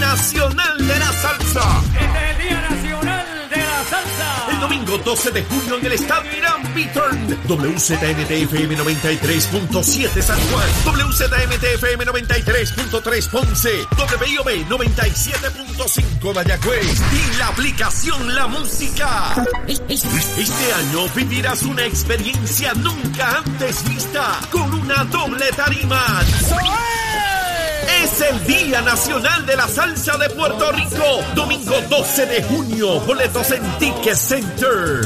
Nacional de la Salsa. Este es el Día Nacional de la Salsa. El domingo 12 de junio en el Estadio Irán Beaturn. WZMTFM 93.7 San Juan. WZMTFM 93.3 Ponce. WIOB 97.5 Mayagüez. Y la aplicación La Música. Este año vivirás una experiencia nunca antes vista con una doble tarima. Es el Día Nacional de la Salsa de Puerto Rico. Domingo 12 de junio. Boletos en Ticket Center.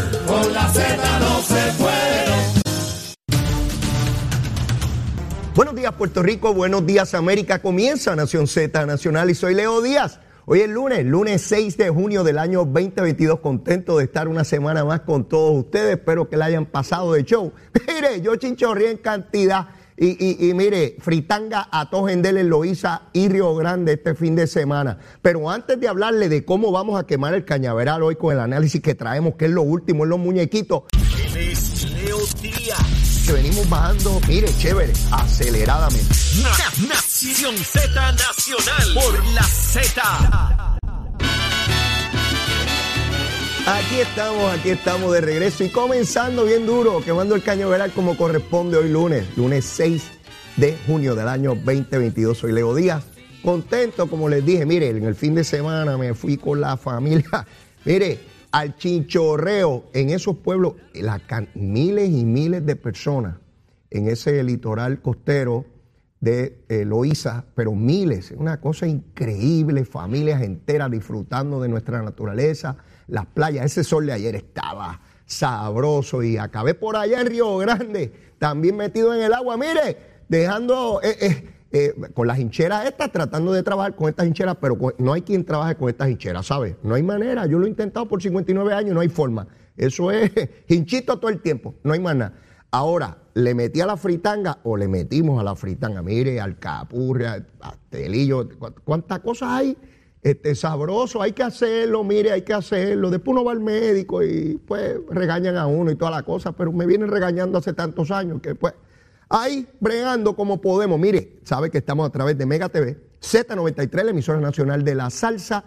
Buenos días Puerto Rico, buenos días América. Comienza Nación Z Nacional y soy Leo Díaz. Hoy es lunes, lunes 6 de junio del año 2022. Contento de estar una semana más con todos ustedes. Espero que la hayan pasado de show. Mire, yo chinchorré en cantidad. Y, y, y mire, fritanga a Tojendel en Loíza y Río Grande este fin de semana. Pero antes de hablarle de cómo vamos a quemar el cañaveral hoy con el análisis que traemos, que es lo último, en los muñequitos, es Leo Díaz. que venimos bajando, mire, chévere, aceleradamente. Na- Nación Z Nacional por la Z. Aquí estamos, aquí estamos de regreso y comenzando bien duro, quemando el cañaveral como corresponde hoy lunes, lunes 6 de junio del año 2022. Soy Leo Díaz, contento, como les dije, mire, en el fin de semana me fui con la familia, mire, al chinchorreo en esos pueblos, miles y miles de personas en ese litoral costero de eh, Loíza, pero miles, es una cosa increíble, familias enteras disfrutando de nuestra naturaleza, las playas, ese sol de ayer estaba sabroso y acabé por allá en Río Grande, también metido en el agua, mire, dejando eh, eh, eh, con las hincheras estas, tratando de trabajar con estas hincheras, pero no hay quien trabaje con estas hincheras, ¿sabes? No hay manera, yo lo he intentado por 59 años, no hay forma, eso es hinchito todo el tiempo, no hay más nada. Ahora, ¿le metí a la fritanga o le metimos a la fritanga? Mire, alcapurria, pastelillo, cu- cuántas cosas hay. Este, sabroso, hay que hacerlo, mire, hay que hacerlo. Después uno va al médico y pues regañan a uno y toda la cosa, pero me vienen regañando hace tantos años que pues ahí bregando como podemos. Mire, sabe que estamos a través de Mega TV, Z93, la emisora nacional de la salsa,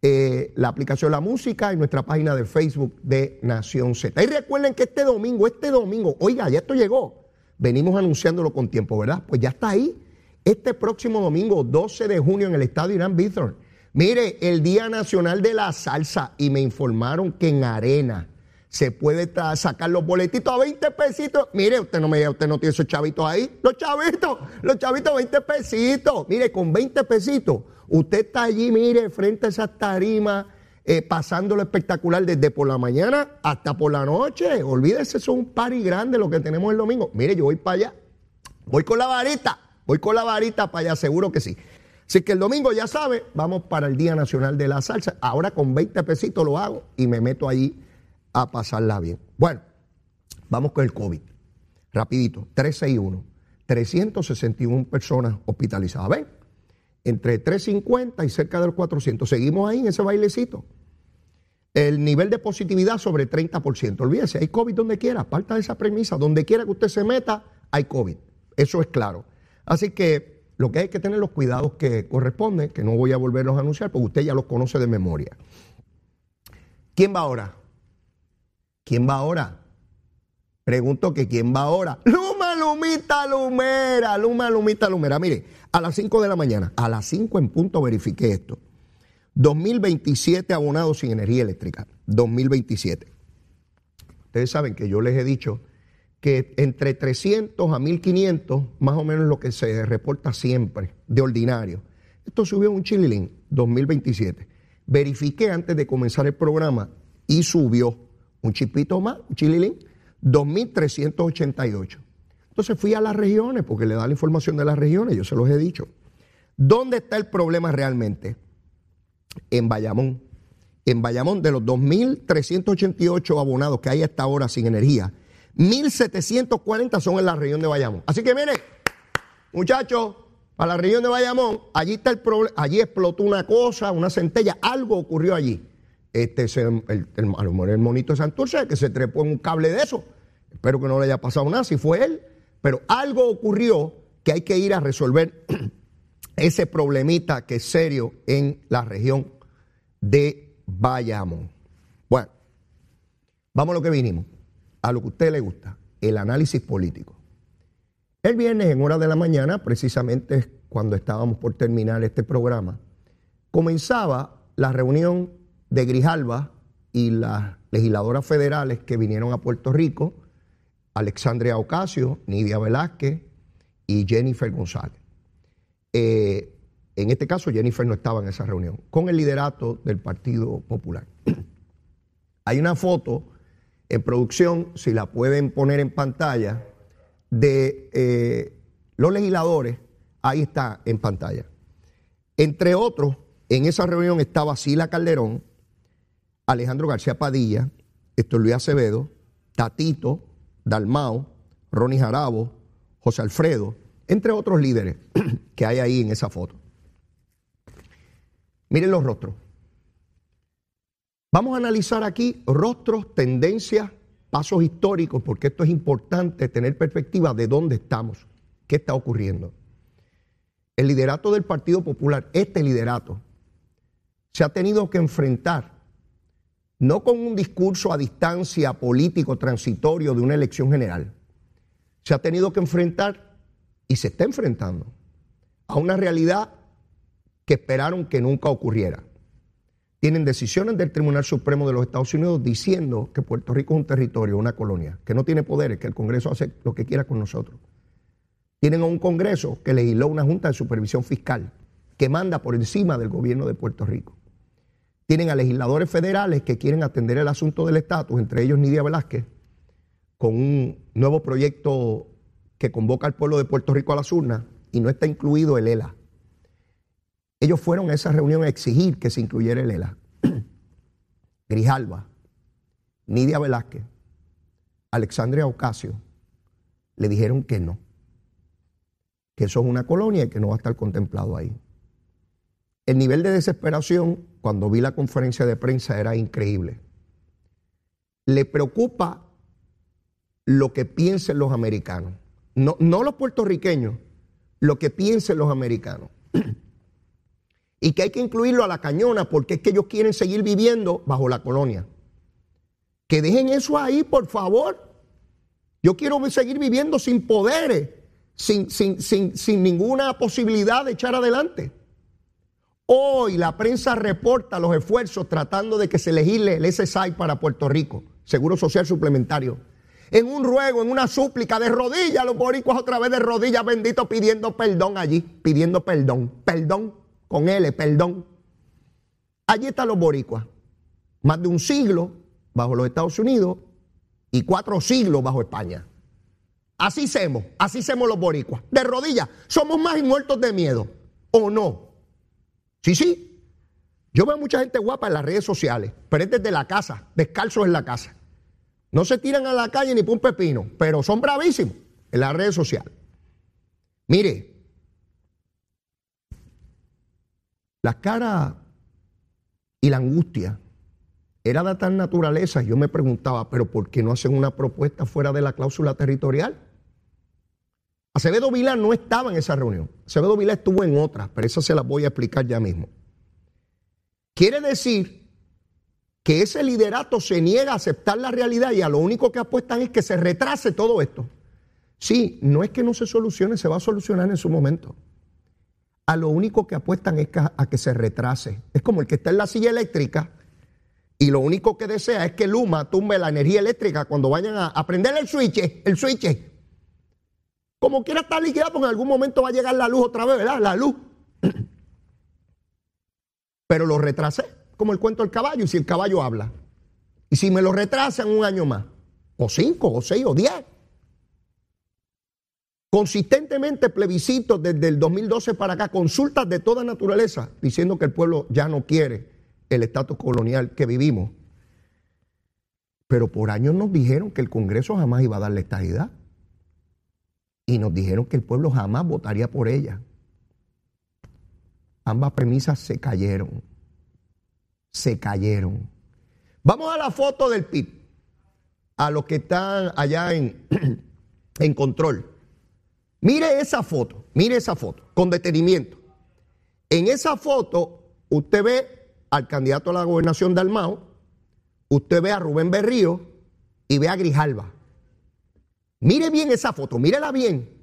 eh, la aplicación La Música y nuestra página de Facebook de Nación Z. Y recuerden que este domingo, este domingo, oiga, ya esto llegó. Venimos anunciándolo con tiempo, ¿verdad? Pues ya está ahí. Este próximo domingo, 12 de junio, en el estadio Irán Bithorn. Mire, el Día Nacional de la Salsa. Y me informaron que en Arena se puede sacar los boletitos a 20 pesitos. Mire, usted no me usted no tiene esos chavitos ahí. Los chavitos, los chavitos 20 pesitos. Mire, con 20 pesitos, usted está allí, mire, frente a esas tarimas, eh, pasándolo espectacular desde por la mañana hasta por la noche. Olvídese, eso es un party grande lo que tenemos el domingo. Mire, yo voy para allá. Voy con la varita, voy con la varita para allá, seguro que sí. Así que el domingo, ya sabe, vamos para el Día Nacional de la Salsa. Ahora con 20 pesitos lo hago y me meto allí a pasarla bien. Bueno, vamos con el COVID. Rapidito, 361. 361 personas hospitalizadas. ¿Ven? Entre 350 y cerca de los 400. Seguimos ahí en ese bailecito. El nivel de positividad sobre 30%. Olvídese, hay COVID donde quiera. Parta de esa premisa. Donde quiera que usted se meta, hay COVID. Eso es claro. Así que lo que hay que tener los cuidados que corresponden, que no voy a volverlos a anunciar porque usted ya los conoce de memoria. ¿Quién va ahora? ¿Quién va ahora? Pregunto que quién va ahora. Luma, Lumita, Lumera, Luma, Lumita, Lumera. Mire, a las 5 de la mañana, a las 5 en punto verifiqué esto. 2027 abonados sin energía eléctrica. 2027. Ustedes saben que yo les he dicho que entre 300 a 1500, más o menos lo que se reporta siempre de ordinario. Esto subió un chililín 2027. Verifiqué antes de comenzar el programa y subió un chipito más, un chililín, 2388. Entonces fui a las regiones, porque le da la información de las regiones, yo se los he dicho. ¿Dónde está el problema realmente? En Bayamón. En Bayamón, de los 2.388 abonados que hay hasta ahora sin energía, 1.740 son en la región de Bayamón. Así que mire, muchachos, para la región de Bayamón, allí está el problema, allí explotó una cosa, una centella, algo ocurrió allí. Este es el, el monito de Santurce que se trepó en un cable de eso. Espero que no le haya pasado nada, si fue él. Pero algo ocurrió que hay que ir a resolver ese problemita que es serio en la región de Bayamón. Bueno, vamos a lo que vinimos, a lo que a usted le gusta, el análisis político. El viernes en hora de la mañana, precisamente cuando estábamos por terminar este programa, comenzaba la reunión de Grijalba y las legisladoras federales que vinieron a Puerto Rico, Alexandria Ocasio, Nidia Velázquez y Jennifer González. Eh, en este caso, Jennifer no estaba en esa reunión, con el liderato del Partido Popular. Hay una foto en producción, si la pueden poner en pantalla, de eh, los legisladores, ahí está en pantalla. Entre otros, en esa reunión estaba Sila Calderón, Alejandro García Padilla, esto Luis Acevedo, Tatito, Dalmao, Ronnie Jarabo, José Alfredo, entre otros líderes que hay ahí en esa foto. Miren los rostros. Vamos a analizar aquí rostros, tendencias, pasos históricos, porque esto es importante tener perspectiva de dónde estamos, qué está ocurriendo. El liderato del Partido Popular, este liderato, se ha tenido que enfrentar no con un discurso a distancia político transitorio de una elección general, se ha tenido que enfrentar y se está enfrentando a una realidad que esperaron que nunca ocurriera. Tienen decisiones del Tribunal Supremo de los Estados Unidos diciendo que Puerto Rico es un territorio, una colonia, que no tiene poderes, que el Congreso hace lo que quiera con nosotros. Tienen a un Congreso que legisló una Junta de Supervisión Fiscal que manda por encima del gobierno de Puerto Rico tienen a legisladores federales que quieren atender el asunto del estatus, entre ellos Nidia Velázquez, con un nuevo proyecto que convoca al pueblo de Puerto Rico a las urnas y no está incluido el ELA. Ellos fueron a esa reunión a exigir que se incluyera el ELA. Grijalba, Nidia Velázquez, Alexandria Ocasio le dijeron que no, que eso es una colonia y que no va a estar contemplado ahí. El nivel de desesperación cuando vi la conferencia de prensa era increíble. Le preocupa lo que piensen los americanos, no, no los puertorriqueños, lo que piensen los americanos. Y que hay que incluirlo a la cañona porque es que ellos quieren seguir viviendo bajo la colonia. Que dejen eso ahí, por favor. Yo quiero seguir viviendo sin poderes, sin, sin, sin, sin ninguna posibilidad de echar adelante. Hoy la prensa reporta los esfuerzos tratando de que se legisle el SSI para Puerto Rico, Seguro Social Suplementario. En un ruego, en una súplica de rodillas, los boricuas otra vez de rodillas, bendito, pidiendo perdón allí, pidiendo perdón, perdón con L, perdón. Allí están los boricuas, más de un siglo bajo los Estados Unidos y cuatro siglos bajo España. Así somos, así somos los boricuas, de rodillas. Somos más muertos de miedo, ¿o no? Sí, sí. Yo veo mucha gente guapa en las redes sociales, pero es desde la casa, descalzos en la casa. No se tiran a la calle ni por un pepino, pero son bravísimos en las redes sociales. Mire, la cara y la angustia era de tal naturaleza, yo me preguntaba, pero ¿por qué no hacen una propuesta fuera de la cláusula territorial? Acevedo Vila no estaba en esa reunión. Acevedo Vila estuvo en otra, pero esa se la voy a explicar ya mismo. Quiere decir que ese liderato se niega a aceptar la realidad y a lo único que apuestan es que se retrase todo esto. Sí, no es que no se solucione, se va a solucionar en su momento. A lo único que apuestan es a que se retrase. Es como el que está en la silla eléctrica y lo único que desea es que Luma tumbe la energía eléctrica cuando vayan a, a prender el switch, el switch como quiera estar liquidado, porque en algún momento va a llegar la luz otra vez, ¿verdad? La luz. Pero lo retrasé, como el cuento del caballo, y si el caballo habla. Y si me lo retrasan un año más, o cinco, o seis, o diez. Consistentemente plebiscitos desde el 2012 para acá, consultas de toda naturaleza, diciendo que el pueblo ya no quiere el estatus colonial que vivimos. Pero por años nos dijeron que el Congreso jamás iba a darle estabilidad y nos dijeron que el pueblo jamás votaría por ella. Ambas premisas se cayeron. Se cayeron. Vamos a la foto del PIB. A los que están allá en, en control. Mire esa foto, mire esa foto, con detenimiento. En esa foto, usted ve al candidato a la gobernación de Almao, usted ve a Rubén Berrío y ve a Grijalva. Mire bien esa foto, mírela bien.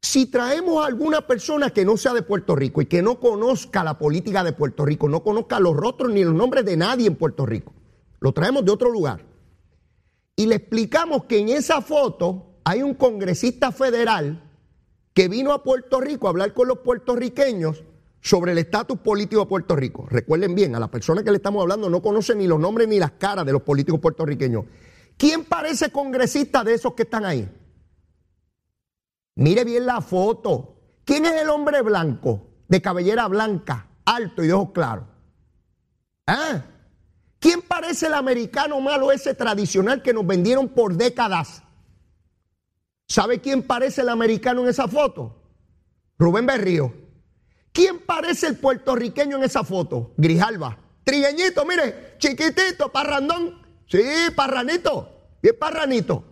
Si traemos a alguna persona que no sea de Puerto Rico y que no conozca la política de Puerto Rico, no conozca los rostros ni los nombres de nadie en Puerto Rico, lo traemos de otro lugar. Y le explicamos que en esa foto hay un congresista federal que vino a Puerto Rico a hablar con los puertorriqueños sobre el estatus político de Puerto Rico. Recuerden bien, a la persona que le estamos hablando no conoce ni los nombres ni las caras de los políticos puertorriqueños. ¿Quién parece congresista de esos que están ahí? Mire bien la foto. ¿Quién es el hombre blanco, de cabellera blanca, alto y de ojos claros? ¿Ah? ¿Quién parece el americano malo ese tradicional que nos vendieron por décadas? ¿Sabe quién parece el americano en esa foto? Rubén Berrío. ¿Quién parece el puertorriqueño en esa foto? Grijalva. Trigueñito, mire, chiquitito, parrandón. Sí, parranito. Bien parranito.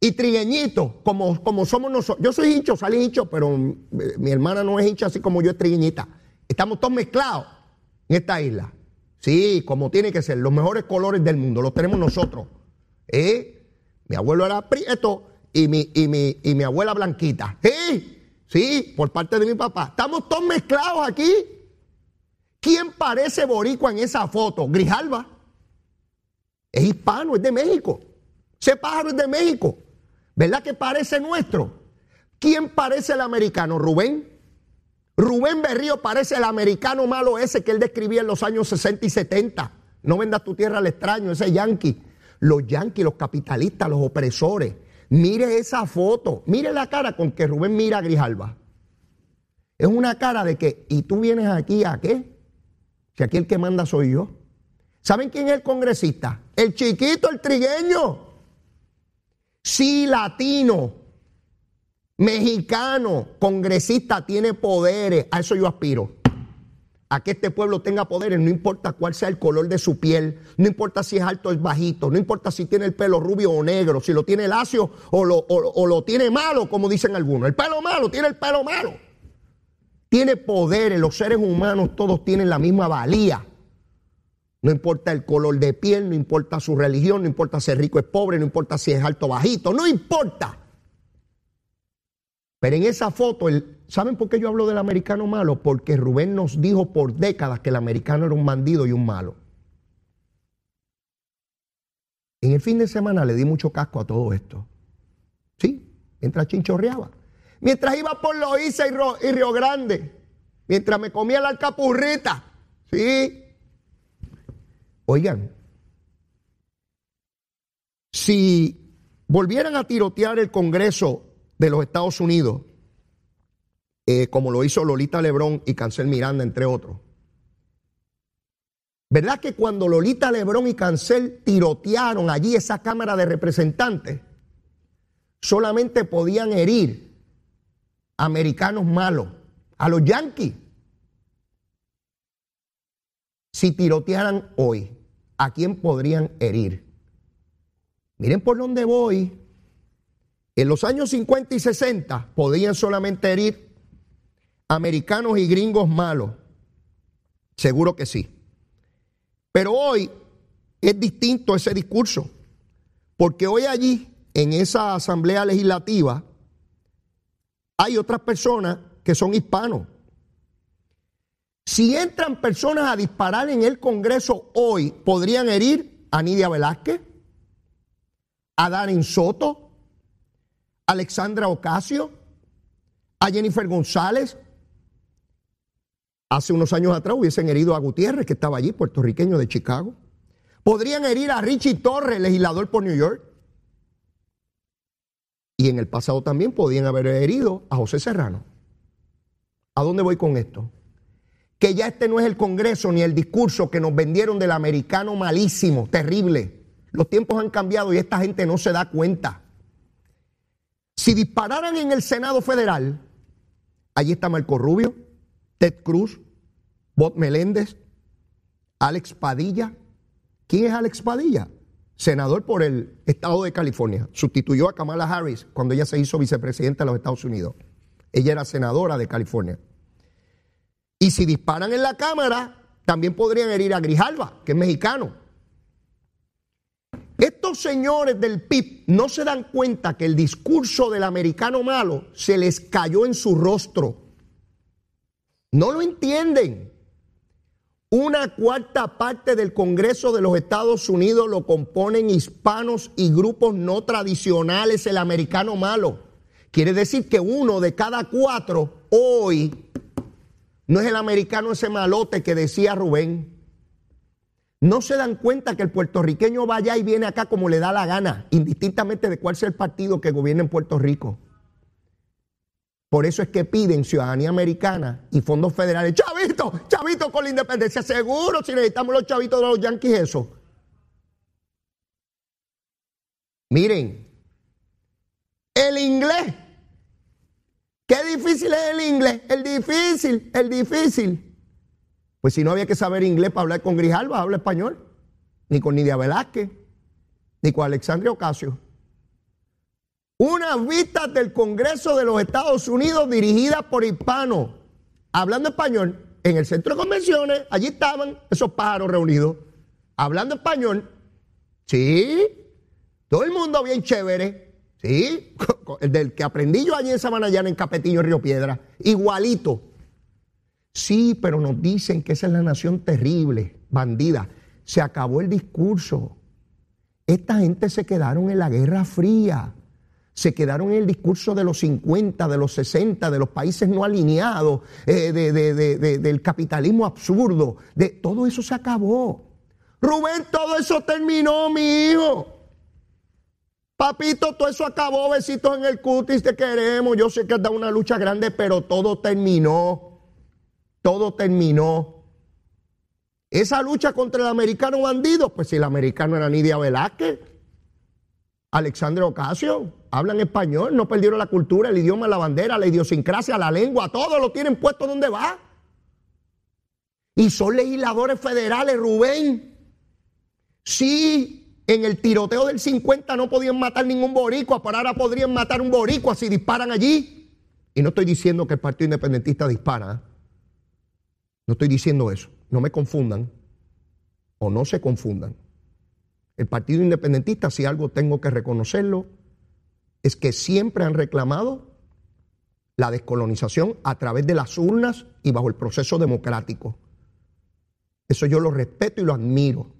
Y trigueñito, como, como somos nosotros. Yo soy hincho, salí hincho, pero mi hermana no es hincha así como yo es trigueñita. Estamos todos mezclados en esta isla. Sí, como tiene que ser. Los mejores colores del mundo los tenemos nosotros. ¿Eh? Mi abuelo era prieto y mi, y mi, y mi abuela blanquita. Sí, sí, por parte de mi papá. Estamos todos mezclados aquí. ¿Quién parece boricua en esa foto? Grijalva. Es hispano, es de México. Ese pájaro es de México. ¿Verdad que parece nuestro? ¿Quién parece el americano? Rubén. Rubén Berrío parece el americano malo ese que él describía en los años 60 y 70. No vendas tu tierra al extraño, ese yankee. Los yanquis, los capitalistas, los opresores. Mire esa foto, mire la cara con que Rubén mira a Grijalva. Es una cara de que, ¿y tú vienes aquí a qué? Si aquí el que manda soy yo. ¿Saben quién es el congresista? El chiquito, el trigueño. Sí, latino, mexicano, congresista, tiene poderes. A eso yo aspiro a que este pueblo tenga poderes, no importa cuál sea el color de su piel, no importa si es alto o es bajito, no importa si tiene el pelo rubio o negro, si lo tiene lacio o lo, o lo tiene malo, como dicen algunos. El pelo malo, tiene el pelo malo. Tiene poderes, los seres humanos todos tienen la misma valía. No importa el color de piel, no importa su religión, no importa si es rico o es pobre, no importa si es alto o bajito, no importa. Pero en esa foto, ¿saben por qué yo hablo del americano malo? Porque Rubén nos dijo por décadas que el americano era un bandido y un malo. En el fin de semana le di mucho casco a todo esto. Sí, mientras chinchorreaba. Mientras iba por Loíza y, y Río Grande. Mientras me comía la alcapurrita. Sí. Oigan, si volvieran a tirotear el Congreso de los Estados Unidos, eh, como lo hizo Lolita Lebrón y Cancel Miranda, entre otros. ¿Verdad que cuando Lolita Lebrón y Cancel tirotearon allí esa Cámara de Representantes, solamente podían herir americanos malos, a los yanquis? Si tirotearan hoy, ¿a quién podrían herir? Miren por dónde voy. En los años 50 y 60 podían solamente herir americanos y gringos malos. Seguro que sí. Pero hoy es distinto ese discurso. Porque hoy allí, en esa asamblea legislativa, hay otras personas que son hispanos. Si entran personas a disparar en el Congreso hoy, podrían herir a Nidia Velázquez, a Darren Soto, Alexandra Ocasio, a Jennifer González. Hace unos años atrás hubiesen herido a Gutiérrez, que estaba allí, puertorriqueño de Chicago. Podrían herir a Richie Torres, legislador por New York. Y en el pasado también podían haber herido a José Serrano. ¿A dónde voy con esto? Que ya este no es el Congreso ni el discurso que nos vendieron del americano malísimo, terrible. Los tiempos han cambiado y esta gente no se da cuenta. Si dispararan en el Senado Federal, allí está Marco Rubio, Ted Cruz, Bob Meléndez, Alex Padilla. ¿Quién es Alex Padilla? Senador por el estado de California. Sustituyó a Kamala Harris cuando ella se hizo vicepresidenta de los Estados Unidos. Ella era senadora de California. Y si disparan en la cámara, también podrían herir a Grijalva, que es mexicano. Estos señores del PIB no se dan cuenta que el discurso del americano malo se les cayó en su rostro. No lo entienden. Una cuarta parte del Congreso de los Estados Unidos lo componen hispanos y grupos no tradicionales, el americano malo. Quiere decir que uno de cada cuatro hoy no es el americano ese malote que decía Rubén. No se dan cuenta que el puertorriqueño va allá y viene acá como le da la gana, indistintamente de cuál sea el partido que gobierne en Puerto Rico. Por eso es que piden ciudadanía americana y fondos federales. Chavito, chavito con la independencia. Seguro si necesitamos los chavitos de los yanquis eso. Miren, el inglés. Qué difícil es el inglés. El difícil, el difícil. Pues si no había que saber inglés para hablar con Grijalva, habla español. Ni con Nidia Velázquez, ni con Alexandria Ocasio. Unas vistas del Congreso de los Estados Unidos dirigidas por hispanos, hablando español, en el centro de convenciones, allí estaban esos pájaros reunidos, hablando español. Sí, todo el mundo bien chévere. Sí, el del que aprendí yo allí en Sabanayana, en Capetillo, Río Piedra, igualito. Sí, pero nos dicen que esa es la nación terrible, bandida. Se acabó el discurso. Esta gente se quedaron en la Guerra Fría se quedaron en el discurso de los 50, de los 60, de los países no alineados, eh, del capitalismo absurdo. De, todo eso se acabó. Rubén, todo eso terminó, mi hijo. Papito, todo eso acabó, besitos en el cutis, te queremos. Yo sé que has dado una lucha grande, pero todo terminó. Todo terminó. Esa lucha contra el americano bandido, pues si el americano era Nidia Velázquez, Alexandre Ocasio, hablan español, no perdieron la cultura, el idioma, la bandera, la idiosincrasia, la lengua, todo lo tienen puesto donde va. Y son legisladores federales, Rubén. Sí, en el tiroteo del 50 no podían matar ningún boricua, pero ahora podrían matar un boricua si disparan allí. Y no estoy diciendo que el Partido Independentista dispara. ¿eh? No estoy diciendo eso. No me confundan o no se confundan. El Partido Independentista, si algo tengo que reconocerlo, es que siempre han reclamado la descolonización a través de las urnas y bajo el proceso democrático. Eso yo lo respeto y lo admiro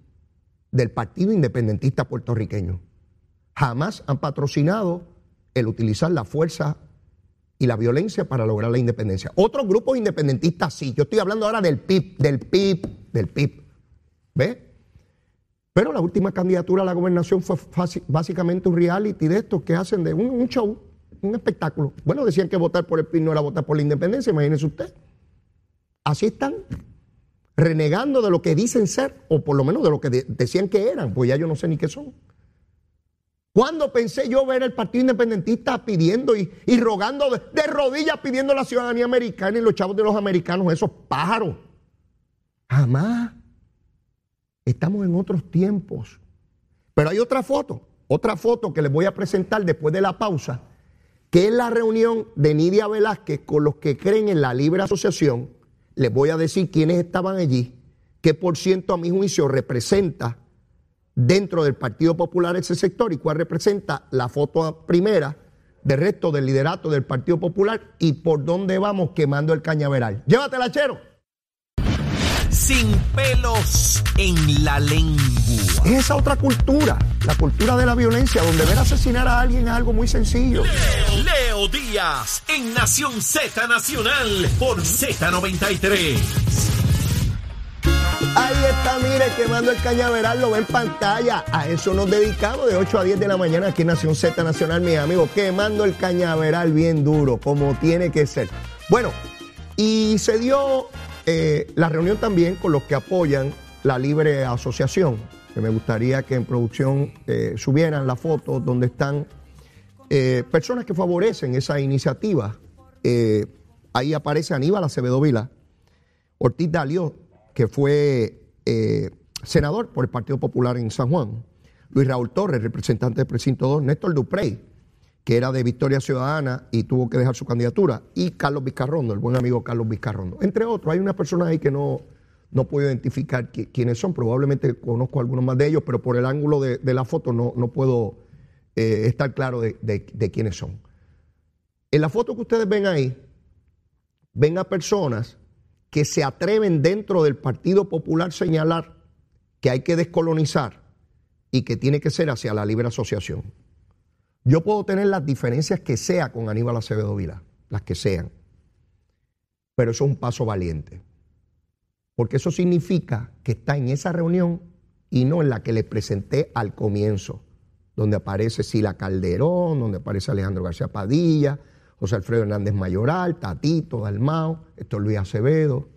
del Partido Independentista puertorriqueño. Jamás han patrocinado el utilizar la fuerza y la violencia para lograr la independencia. Otros grupos independentistas sí. Yo estoy hablando ahora del PIB, del PIB, del PIB. ¿Ve? Pero la última candidatura a la gobernación fue básicamente un reality de estos que hacen de un, show, un espectáculo. Bueno, decían que votar por el PIN no era votar por la independencia, imagínense usted. Así están, renegando de lo que dicen ser, o por lo menos de lo que decían que eran, pues ya yo no sé ni qué son. ¿Cuándo pensé yo ver al Partido Independentista pidiendo y, rogando de, de, rodillas pidiendo la ciudadanía americana y los chavos de los americanos, esos pájaros? Jamás. Estamos en otros tiempos. Pero hay otra foto, otra foto que les voy a presentar después de la pausa, que es la reunión de Nidia Velázquez con los que creen en la libre asociación. Les voy a decir quiénes estaban allí, qué por ciento a mi juicio representa dentro del Partido Popular ese sector y cuál representa la foto primera del resto del liderato del Partido Popular y por dónde vamos quemando el cañaveral. Llévatela, chero sin pelos en la lengua. Es esa otra cultura, la cultura de la violencia, donde ver asesinar a alguien es algo muy sencillo. Leo, Díaz, en Nación Z Nacional, por Z93. Ahí está, mire, quemando el cañaveral, lo ve en pantalla. A eso nos dedicamos de 8 a 10 de la mañana aquí en Nación Z Nacional, mi amigo, quemando el cañaveral bien duro, como tiene que ser. Bueno, y se dio eh, la reunión también con los que apoyan la libre asociación, que me gustaría que en producción eh, subieran la foto donde están eh, personas que favorecen esa iniciativa. ahí aparece Aníbal Acevedo Vila, Ortiz Dalio, que fue senador por el Partido Popular en San Juan, Luis Raúl Torres, representante del precinto 2, Néstor Duprey, que era de Victoria Ciudadana y tuvo que dejar su candidatura, y Carlos Vizcarrondo, el buen amigo Carlos Vizcarrondo. Entre otros, hay una persona ahí que no, no puedo identificar quiénes son, probablemente conozco algunos más de ellos, pero por el ángulo de, la foto no, no puedo eh, estar claro de, de quiénes son. En la foto que ustedes ven ahí, ven a personas que se atreven dentro del Partido Popular señalar que hay que descolonizar y que tiene que ser hacia la libre asociación. Yo puedo tener las diferencias que sea con Aníbal Acevedo Vila, las que sean, pero eso es un paso valiente, porque eso significa que está en esa reunión y no en la que le presenté al comienzo, donde aparece Sila Calderón, donde aparece Alejandro García Padilla, José Alfredo Hernández Mayoral, Tatito, Dalmao, es Luis Acevedo.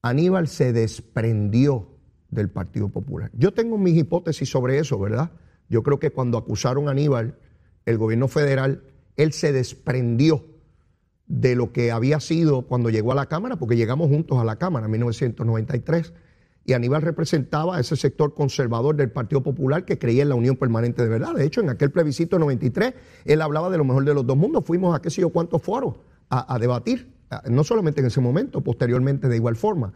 Aníbal se desprendió del Partido Popular. Yo tengo mis hipótesis sobre eso, ¿verdad? Yo creo que cuando acusaron a Aníbal, el gobierno federal, él se desprendió de lo que había sido cuando llegó a la Cámara, porque llegamos juntos a la Cámara en 1993, y Aníbal representaba a ese sector conservador del Partido Popular que creía en la unión permanente de verdad. De hecho, en aquel plebiscito 93, él hablaba de lo mejor de los dos mundos. Fuimos a qué sé yo cuántos foros a, debatir, no solamente en ese momento, posteriormente de igual forma.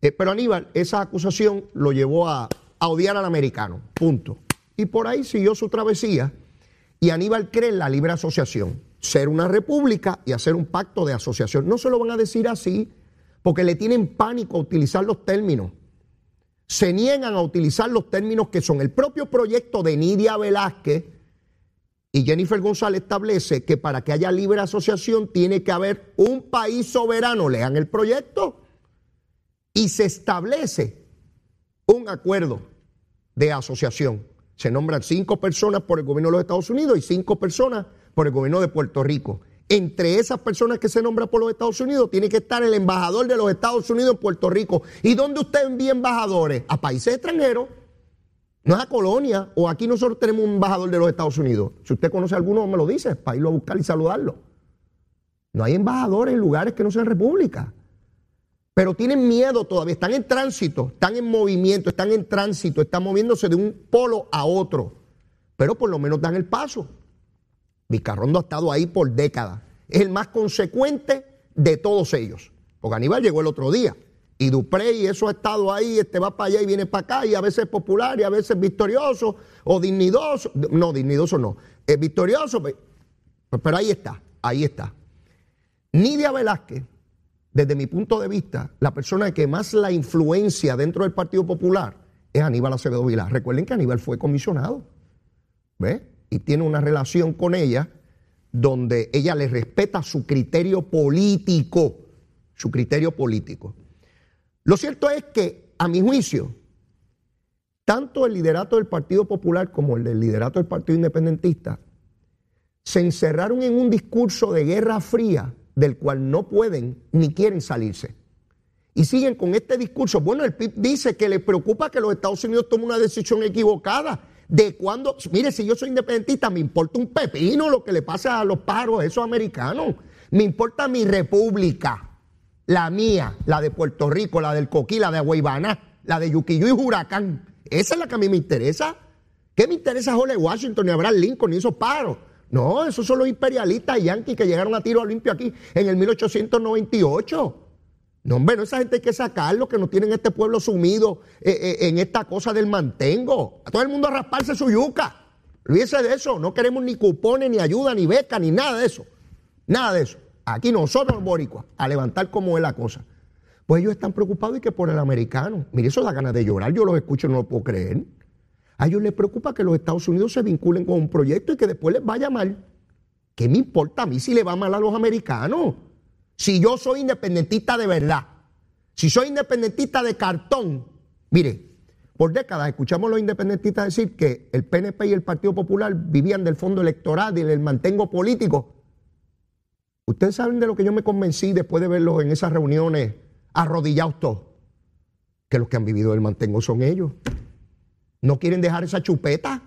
Eh, pero Aníbal, esa acusación lo llevó a odiar al americano, punto. Y por ahí siguió su travesía. Y Aníbal cree en la libre asociación, ser una república y hacer un pacto de asociación. No se lo van a decir así, porque le tienen pánico a utilizar los términos. Se niegan a utilizar los términos que son el propio proyecto de Nidia Velázquez y Jennifer González establece que para que haya libre asociación tiene que haber un país soberano. Lean el proyecto. Y se establece un acuerdo de asociación se nombran cinco personas por el gobierno de los Estados Unidos y cinco personas por el gobierno de Puerto Rico. Entre esas personas que se nombran por los Estados Unidos tiene que estar el embajador de los Estados Unidos en Puerto Rico. ¿Y dónde usted envía embajadores? A países extranjeros. No es a colonia. O aquí nosotros tenemos un embajador de los Estados Unidos. Si usted conoce a alguno, me lo dice, para irlo a buscar y saludarlo. No hay embajadores en lugares que no sean repúblicas pero tienen miedo todavía, están en tránsito, están en movimiento, están en tránsito, están moviéndose de un polo a otro, pero por lo menos dan el paso. Vizcarrondo ha estado ahí por décadas, es el más consecuente de todos ellos, porque Aníbal llegó el otro día, y Dupré y eso ha estado ahí, este va para allá y viene para acá, y a veces popular y a veces victorioso o dignidoso, no, dignidoso no, es victorioso, pero ahí está, ahí está. Nidia Velázquez desde mi punto de vista, la persona que más la influencia dentro del Partido Popular es Aníbal Acevedo Vilá. Recuerden que Aníbal fue comisionado, ¿ve? Y tiene una relación con ella donde ella le respeta su criterio político, su criterio político. Lo cierto es que, a mi juicio, tanto el liderato del Partido Popular como el del liderato del Partido Independentista se encerraron en un discurso de guerra fría del cual no pueden ni quieren salirse. Y siguen con este discurso. Bueno, el PIB dice que le preocupa que los Estados Unidos tomen una decisión equivocada. De cuando, mire, si yo soy independentista, me importa un pepino lo que le pasa a los paros, esos americanos. Me importa mi república, la mía, la de Puerto Rico, la del Coquí, la de Aguaybana, la de Yuquillo y Huracán. Esa es la que a mí me interesa. ¿Qué me interesa Jorge Washington ni Abraham Lincoln ni esos paros? No, esos son los imperialistas yanquis que llegaron a tiro limpio aquí en el 1898. No, hombre, no, esa gente hay que sacarlo, que no tienen este pueblo sumido eh, eh, en esta cosa del mantengo. A todo el mundo a rasparse su yuca. Olvídese de eso. No queremos ni cupones, ni ayuda, ni beca, ni nada de eso. Nada de eso. Aquí nosotros, los boricuas, a levantar como es la cosa. Pues ellos están preocupados y que por el americano. Mire, eso da ganas de llorar. Yo los escucho y no lo puedo creer. A ellos les preocupa que los Estados Unidos se vinculen con un proyecto y que después les vaya mal. ¿Qué me importa a mí si le va mal a los americanos? Si yo soy independentista de verdad, si soy independentista de cartón, mire, por décadas escuchamos a los independentistas decir que el PNP y el Partido Popular vivían del fondo electoral y del mantengo político. Ustedes saben de lo que yo me convencí después de verlos en esas reuniones arrodillados todos, que los que han vivido del mantengo son ellos. No quieren dejar esa chupeta.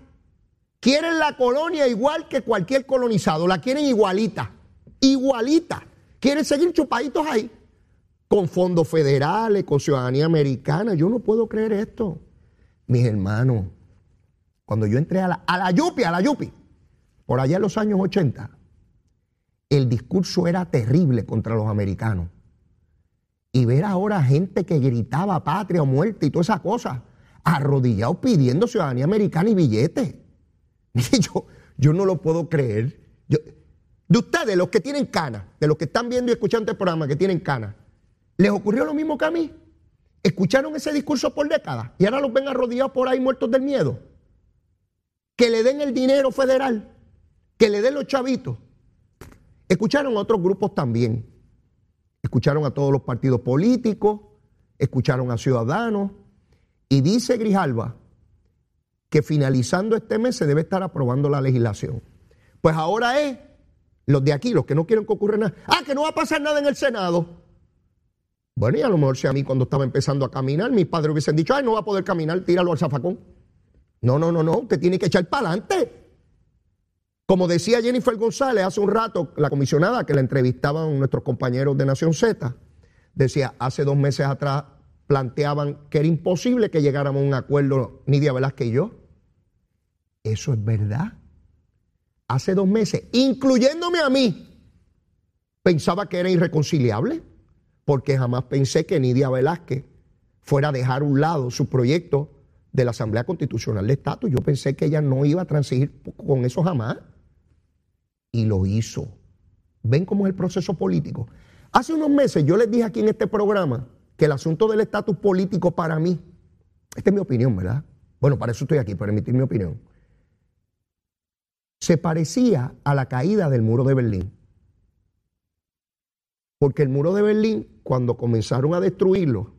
Quieren la colonia igual que cualquier colonizado. La quieren igualita. Igualita. Quieren seguir chupaditos ahí. Con fondos federales, con ciudadanía americana. Yo no puedo creer esto. Mis hermanos, cuando yo entré a la, a la Yupi, a la Yupi, por allá en los años 80, el discurso era terrible contra los americanos. Y ver ahora gente que gritaba patria o muerte y todas esas cosas, arrodillados pidiendo ciudadanía americana y billetes. Yo, yo no lo puedo creer. de ustedes, los que tienen canas, de los que están viendo y escuchando este programa que tienen canas, ¿les ocurrió lo mismo que a mí? ¿Escucharon ese discurso por décadas y ahora los ven arrodillados por ahí muertos del miedo? Que le den el dinero federal, que le den los chavitos. Escucharon a otros grupos también. Escucharon a todos los partidos políticos, escucharon a ciudadanos. Y dice Grijalva que finalizando este mes se debe estar aprobando la legislación. Pues ahora es los de aquí, los que no quieren que ocurra nada. Ah, que no va a pasar nada en el Senado. Bueno, y a lo mejor si a mí cuando estaba empezando a caminar, mis padres hubiesen dicho, ay, no va a poder caminar, tíralo al zafacón. No, no, no, no, usted tiene que echar para adelante. Como decía Jennifer González hace un rato, la comisionada que la entrevistaban nuestros compañeros de Nación Z, decía, hace dos meses atrás planteaban que era imposible que llegáramos a un acuerdo, Nidia Velázquez y yo. Eso es verdad. Hace dos meses, incluyéndome a mí, pensaba que era irreconciliable porque jamás pensé que Nidia Velázquez fuera a dejar a un lado su proyecto de la Asamblea Constitucional de Estatus. Yo pensé que ella no iba a transigir con eso jamás. Y lo hizo. ¿Ven cómo es el proceso político? Hace unos meses yo les dije aquí en este programa que el asunto del estatus político para mí, esta es mi opinión, ¿verdad? Bueno, para eso estoy aquí, para emitir mi opinión. Se parecía a la caída del muro de Berlín. Porque el muro de Berlín, cuando comenzaron a destruirlo,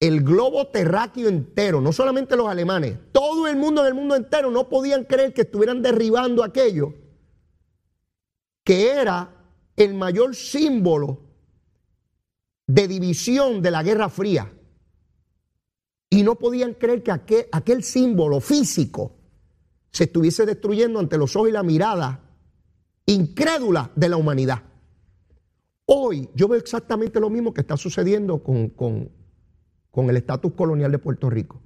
el globo terráqueo entero, no solamente los alemanes, todo el mundo en el mundo entero no podían creer que estuvieran derribando aquello, que era el mayor símbolo de división de la Guerra Fría. Y no podían creer que aquel, símbolo físico se estuviese destruyendo ante los ojos y la mirada incrédula de la humanidad. Hoy yo veo exactamente lo mismo que está sucediendo con, el estatus colonial de Puerto Rico.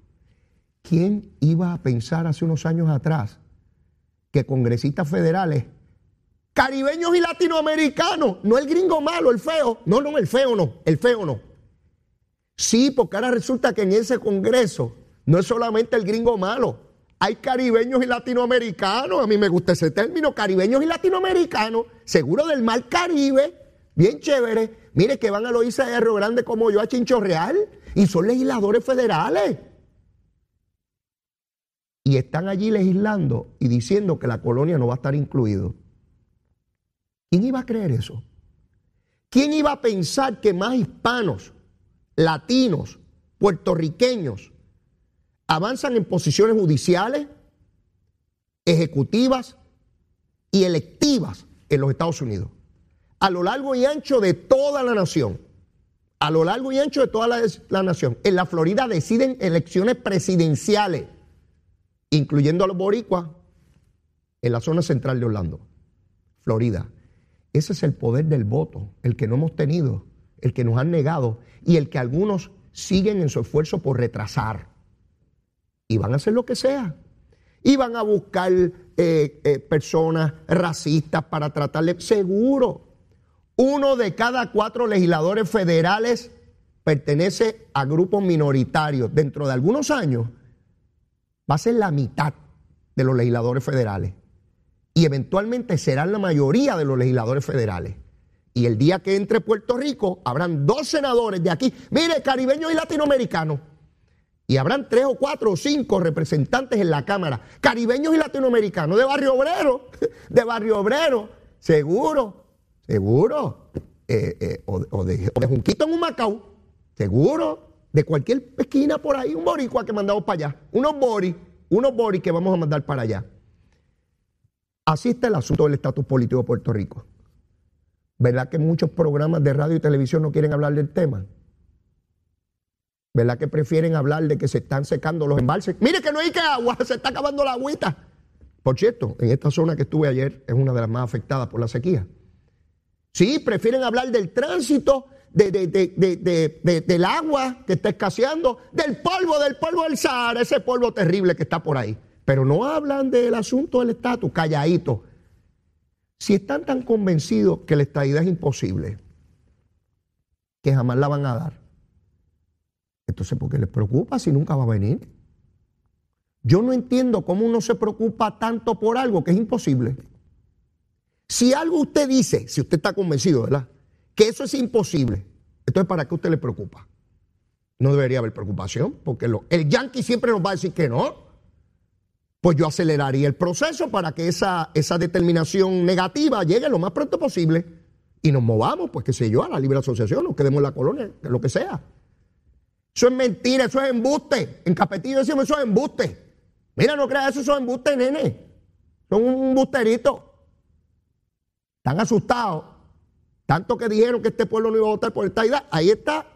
¿Quién iba a pensar hace unos años atrás que congresistas federales, caribeños y latinoamericanos, no el gringo malo, el feo, no, no, el feo no, el feo no. Sí, porque ahora resulta que en ese congreso no es solamente el gringo malo, hay caribeños y latinoamericanos, a mí me gusta ese término, caribeños y latinoamericanos, seguro del mar Caribe, bien chévere. Mire que van a lo de Río Grande como yo a Chincho Real y son legisladores federales. Y están allí legislando y diciendo que la colonia no va a estar incluido. ¿Quién iba a creer eso? ¿Quién iba a pensar que más hispanos, latinos, puertorriqueños avanzan en posiciones judiciales, ejecutivas y electivas en los Estados Unidos? a lo largo y ancho de toda la nación. A lo largo y ancho de toda la, nación. En la Florida deciden elecciones presidenciales, incluyendo a los boricuas, en la zona central de Orlando, Florida. Ese es el poder del voto, el que no hemos tenido, el que nos han negado y el que algunos siguen en su esfuerzo por retrasar. Y van a hacer lo que sea. Y van a buscar eh, eh, personas racistas para tratarle. Seguro, uno de cada cuatro legisladores federales pertenece a grupos minoritarios. Dentro de algunos años va a ser la mitad de los legisladores federales. Y eventualmente serán la mayoría de los legisladores federales. Y el día que entre Puerto Rico, habrán dos senadores de aquí, mire, caribeños y latinoamericanos. Y habrán tres o cuatro o cinco representantes en la Cámara, caribeños y latinoamericanos, de Barrio Obrero, de Barrio Obrero, seguro. Seguro. Eh, eh, o, de, Junquito en un Macao. Seguro. De cualquier esquina por ahí, un boricua que mandamos para allá. Unos boris, unos boris que vamos a mandar para allá. Así está el asunto del estatus político de Puerto Rico. ¿Verdad que muchos programas de radio y televisión no quieren hablar del tema? ¿Verdad que prefieren hablar de que se están secando los embalses? Mire que no hay que agua, se está acabando la agüita. Por cierto, en esta zona que estuve ayer es una de las más afectadas por la sequía. Sí, prefieren hablar del tránsito, del agua que está escaseando, del polvo, del polvo del Sahara, ese polvo terrible que está por ahí. Pero no hablan del asunto del estatus, calladito. Si están tan convencidos que la estadidad es imposible, que jamás la van a dar, entonces ¿por qué les preocupa si nunca va a venir? Yo no entiendo cómo uno se preocupa tanto por algo que es imposible. Si algo usted dice, si usted está convencido, ¿verdad? Que eso es imposible, entonces ¿para qué usted le preocupa? No debería haber preocupación, porque el yankee siempre nos va a decir que no. Pues yo aceleraría el proceso para que esa, esa determinación negativa llegue lo más pronto posible y nos movamos, pues qué sé yo, a la libre asociación, nos quedemos en la colonia, lo que sea. Eso es mentira, eso es embuste. En Capetillo decimos eso es embuste. Mira, no creas eso, son embustes, nene. Son un busterito. Están asustados. Tanto que dijeron que este pueblo no iba a votar por esta idea. Ahí está.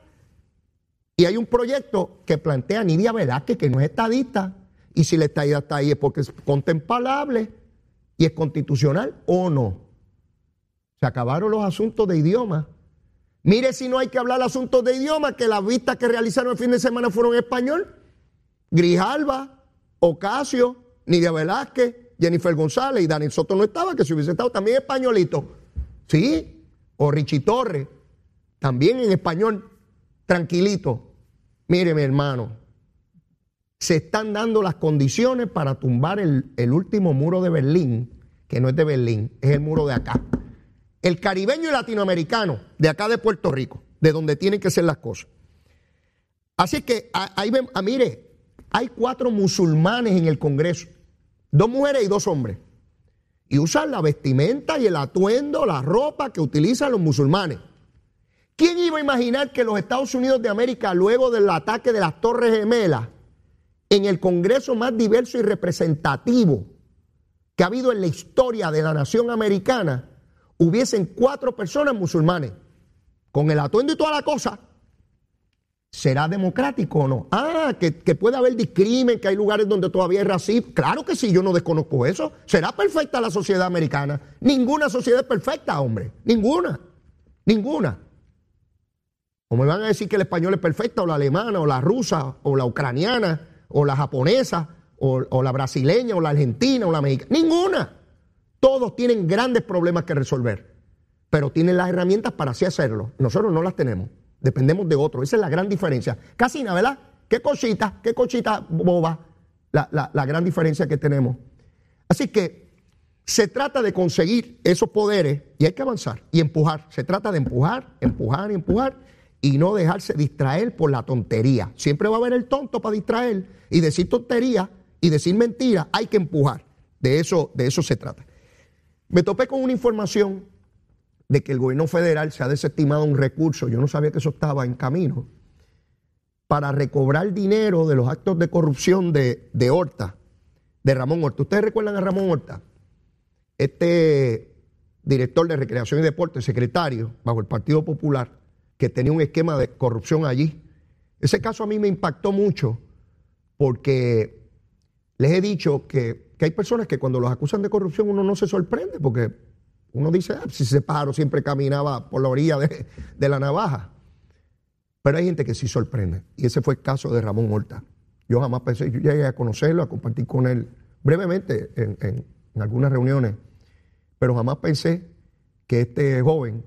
Y hay un proyecto que plantea Nidia Velázquez, que no es estadista. Y si la estadía está ahí es porque es contemplable y es constitucional o no. Se acabaron los asuntos de idioma. Mire si no hay que hablar asuntos de idioma, que las vistas que realizaron el fin de semana fueron en español. Grijalba, Ocasio, Nidia Velázquez, Jennifer González y Daniel Soto no estaba, que si hubiese estado también españolito. Sí, o Richie Torres, también en español, tranquilito. Mire, mi hermano, se están dando las condiciones para tumbar el, último muro de Berlín, que no es de Berlín, es el muro de acá. El caribeño y latinoamericano, de acá de Puerto Rico, de donde tienen que ser las cosas. Así que ahí ah, mire, hay cuatro musulmanes en el Congreso, dos mujeres y dos hombres. Y usan la vestimenta y el atuendo, la ropa que utilizan los musulmanes. ¿Quién iba a imaginar que los Estados Unidos de América, luego del ataque de las Torres Gemelas, en el Congreso más diverso y representativo que ha habido en la historia de la nación americana, hubiesen cuatro personas musulmanes, con el atuendo y toda la cosa, ¿Será democrático o no? Ah, que, puede haber discrimen, que hay lugares donde todavía hay racismo. Claro que sí, yo no desconozco eso. ¿Será perfecta la sociedad americana? Ninguna sociedad es perfecta, hombre. Ninguna. Ninguna. O me van a decir que el español es perfecta, o la alemana, o la rusa, o la ucraniana, o la japonesa, o, la brasileña, o la argentina, o la mexicana. Ninguna. Todos tienen grandes problemas que resolver, pero tienen las herramientas para así hacerlo. Nosotros no las tenemos. Dependemos de otro. Esa es la gran diferencia. Casina, ¿verdad? Qué cosita, qué cosita boba la, la gran diferencia que tenemos. Así que se trata de conseguir esos poderes y hay que avanzar y empujar. Se trata de empujar, empujar y empujar y no dejarse distraer por la tontería. Siempre va a haber el tonto para distraer y decir tontería y decir mentira. Hay que empujar. De eso, de eso se trata. Me topé con una información de que el gobierno federal se ha desestimado un recurso, yo no sabía que eso estaba en camino, para recobrar dinero de los actos de corrupción de, de Horta, de Ramón Horta. ¿Ustedes recuerdan a Ramón Horta? Este director de Recreación y Deporte, secretario, bajo el Partido Popular, que tenía un esquema de corrupción allí. Ese caso a mí me impactó mucho porque les he dicho que, que hay personas que cuando los acusan de corrupción uno no se sorprende porque uno dice, ah, si ese pájaro siempre caminaba por la orilla de, la navaja. Pero hay gente que sí sorprende. Y ese fue el caso de Ramón Horta. Yo jamás pensé, yo llegué a conocerlo, a compartir con él brevemente en, algunas reuniones, pero jamás pensé que este joven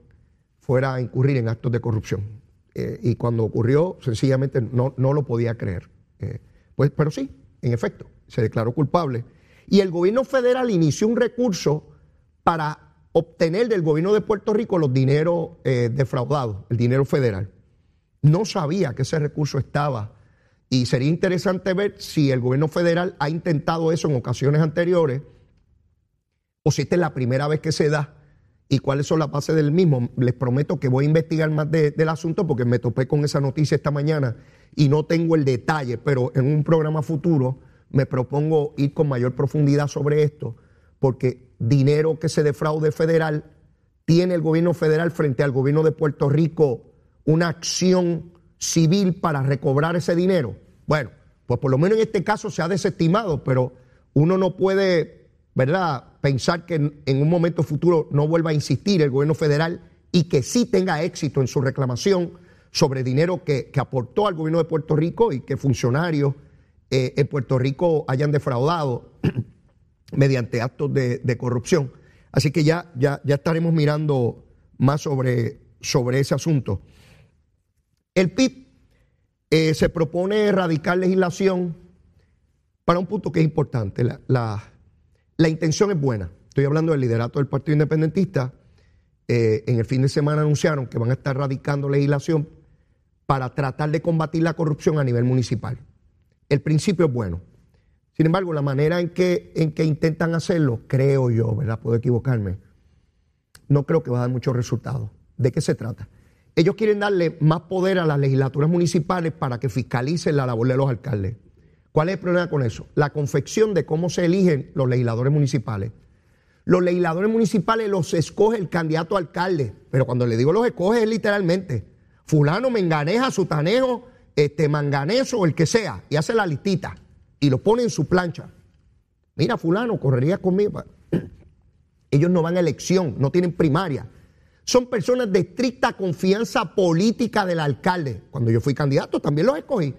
fuera a incurrir en actos de corrupción. Eh, y cuando ocurrió, sencillamente no, no lo podía creer. Eh, pues, pero sí, en efecto, se declaró culpable. Y el gobierno federal inició un recurso para obtener del gobierno de Puerto Rico los dineros eh, defraudados, el dinero federal. No sabía que ese recurso estaba y sería interesante ver si el gobierno federal ha intentado eso en ocasiones anteriores o si esta es la primera vez que se da y cuáles son las bases del mismo. Les prometo que voy a investigar más del asunto porque me topé con esa noticia esta mañana y no tengo el detalle, pero en un programa futuro me propongo ir con mayor profundidad sobre esto porque dinero que se defraude federal, tiene el gobierno federal frente al gobierno de Puerto Rico una acción civil para recobrar ese dinero. Bueno, pues por lo menos en este caso se ha desestimado, pero uno no puede, ¿verdad?, pensar que en, un momento futuro no vuelva a insistir el gobierno federal y que sí tenga éxito en su reclamación sobre dinero que, que aportó al gobierno de Puerto Rico y que funcionarios eh, en Puerto Rico hayan defraudado mediante actos de, corrupción. Así que ya, ya, ya estaremos mirando más sobre, sobre ese asunto. El PIB eh, se propone erradicar legislación para un punto que es importante. La, intención es buena. Estoy hablando del liderato del Partido Independentista. Eh, en el fin de semana anunciaron que van a estar radicando legislación para tratar de combatir la corrupción a nivel municipal. El principio es bueno. Sin embargo, la manera en que, en que intentan hacerlo, creo yo, ¿verdad? Puedo equivocarme, no creo que va a dar muchos resultados. ¿De qué se trata? Ellos quieren darle más poder a las legislaturas municipales para que fiscalicen la labor de los alcaldes. ¿Cuál es el problema con eso? La confección de cómo se eligen los legisladores municipales. Los legisladores municipales los escoge el candidato alcalde, pero cuando le digo los escoge es literalmente fulano, menganeja, sutanejo, este manganeso o el que sea, y hace la listita y lo pone en su plancha. Mira, fulano, correría conmigo. Ellos no van a elección, no tienen primaria. Son personas de estricta confianza política del alcalde. Cuando yo fui candidato también los escogí.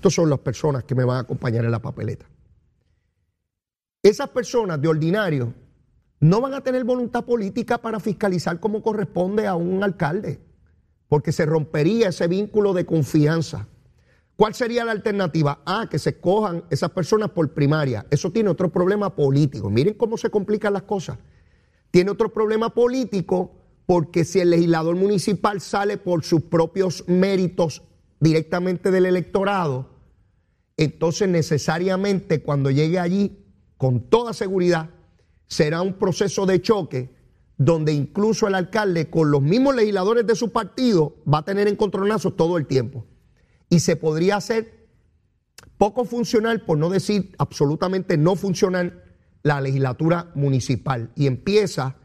Estas son las personas que me van a acompañar en la papeleta. Esas personas de ordinario no van a tener voluntad política para fiscalizar como corresponde a un alcalde, porque se rompería ese vínculo de confianza. ¿Cuál sería la alternativa? Ah, que se cojan esas personas por primaria. Eso tiene otro problema político. Miren cómo se complican las cosas. Tiene otro problema político porque si el legislador municipal sale por sus propios méritos directamente del electorado, entonces necesariamente cuando llegue allí, con toda seguridad, será un proceso de choque donde incluso el alcalde con los mismos legisladores de su partido va a tener encontronazos todo el tiempo y se podría hacer poco funcional, por no decir absolutamente no funcional, la legislatura municipal. Y empieza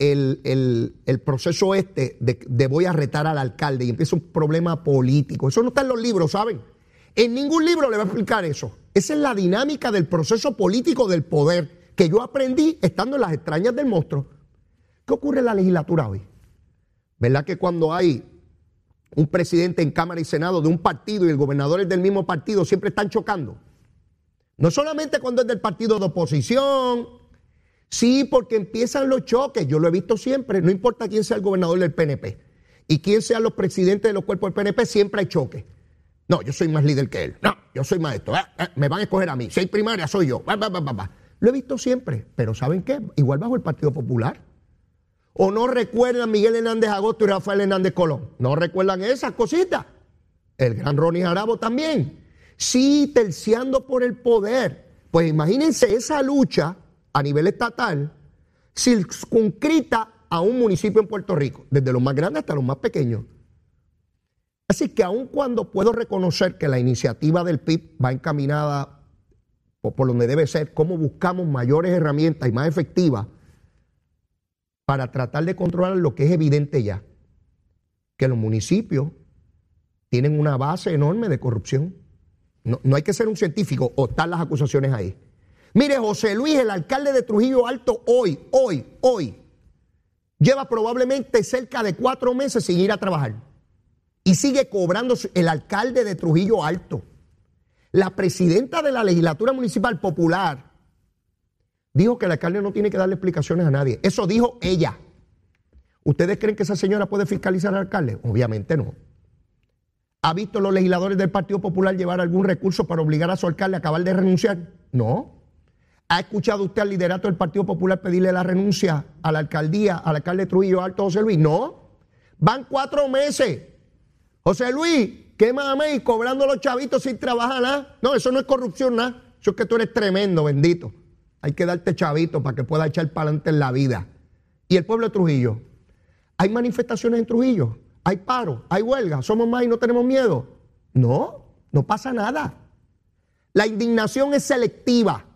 el, proceso este de, voy a retar al alcalde y empieza un problema político. Eso no está en los libros, ¿saben? En ningún libro le va a explicar eso. Esa es la dinámica del proceso político del poder que yo aprendí estando en las extrañas del monstruo. ¿Qué ocurre en la legislatura hoy? ¿Verdad que cuando hay un presidente en Cámara y Senado de un partido y el gobernador es del mismo partido, siempre están chocando. No solamente cuando es del partido de oposición, sí, porque empiezan los choques, yo lo he visto siempre, no importa quién sea el gobernador del PNP y quién sean los presidentes de los cuerpos del PNP, siempre hay choques. No, yo soy más líder que él. No, yo soy maestro. Eh, eh, me van a escoger a mí. Hay primaria, soy yo. lo he visto siempre. Pero ¿saben qué? Igual bajo el Partido Popular. ¿O no recuerdan Miguel Hernández Agosto y Rafael Hernández Colón? ¿No recuerdan esas cosita? El gran Ronnie Jarabo también. Sí, terciando por el poder. Pues imagínense esa lucha a nivel estatal circunscrita a un municipio en Puerto Rico, desde los más grandes hasta los más pequeños. Así que aun cuando puedo reconocer que la iniciativa del PIB va encaminada por, donde debe ser, cómo buscamos mayores herramientas y más efectivas para tratar de controlar lo que es evidente ya, que los municipios tienen una base enorme de corrupción. No, hay que ser un científico o están las acusaciones ahí. Mire, José Luis, el alcalde de Trujillo Alto, hoy, hoy, hoy, lleva probablemente cerca de cuatro meses sin ir a trabajar. Y sigue cobrando el alcalde de Trujillo Alto. La presidenta de la legislatura municipal popular, dijo que el alcalde no tiene que darle explicaciones a nadie. Eso dijo ella. ¿Ustedes creen que esa señora puede fiscalizar al alcalde? Obviamente no. ¿Ha visto los legisladores del Partido Popular llevar algún recurso para obligar a su alcalde a acabar de renunciar? No. ¿Ha escuchado usted al liderato del Partido Popular pedirle la renuncia a la alcaldía, al alcalde Trujillo Alto José Luis? No. Van cuatro meses. José Luis, ¿qué mames? Cobrando los chavitos sin trabajar nada. No, eso no es corrupción nada. Eso es que tú eres tremendo, bendito. Hay que darte chavito para que pueda echar para adelante en la vida. Y el pueblo de Trujillo. ¿Hay manifestaciones en Trujillo? ¿Hay paro? ¿Hay huelga? ¿Somos más y no tenemos miedo? No, no pasa nada. La indignación es selectiva.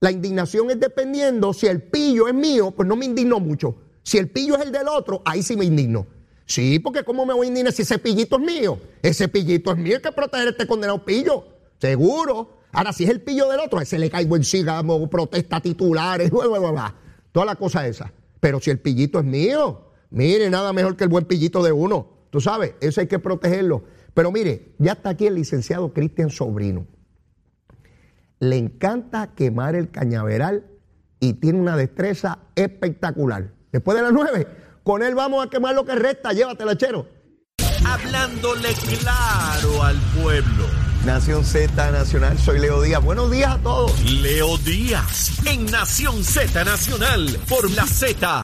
La indignación es dependiendo si el pillo es mío, pues no me indigno mucho. Si el pillo es el del otro, ahí sí me indigno. Sí, porque ¿cómo me voy a indignar si ese pillito es mío? Ese pillito es mío, hay que proteger este condenado pillo. Seguro. Ahora, si es el pillo del otro, a ese le buen sigamo, protesta titulares, bla, bla, bla, toda la cosa esa. Pero si el pillito es mío, mire, nada mejor que el buen pillito de uno. Tú sabes, eso hay que protegerlo. Pero mire, ya está aquí el licenciado Cristian Sobrino. Le encanta quemar el cañaveral y tiene una destreza espectacular. Después de las nueve, con él vamos a quemar lo que resta. Llévatela, chero. Hablándole claro al pueblo. Nación Z Nacional, soy Leo Díaz. Buenos días a todos. Leo Díaz, en Nación Z Nacional, por la Z.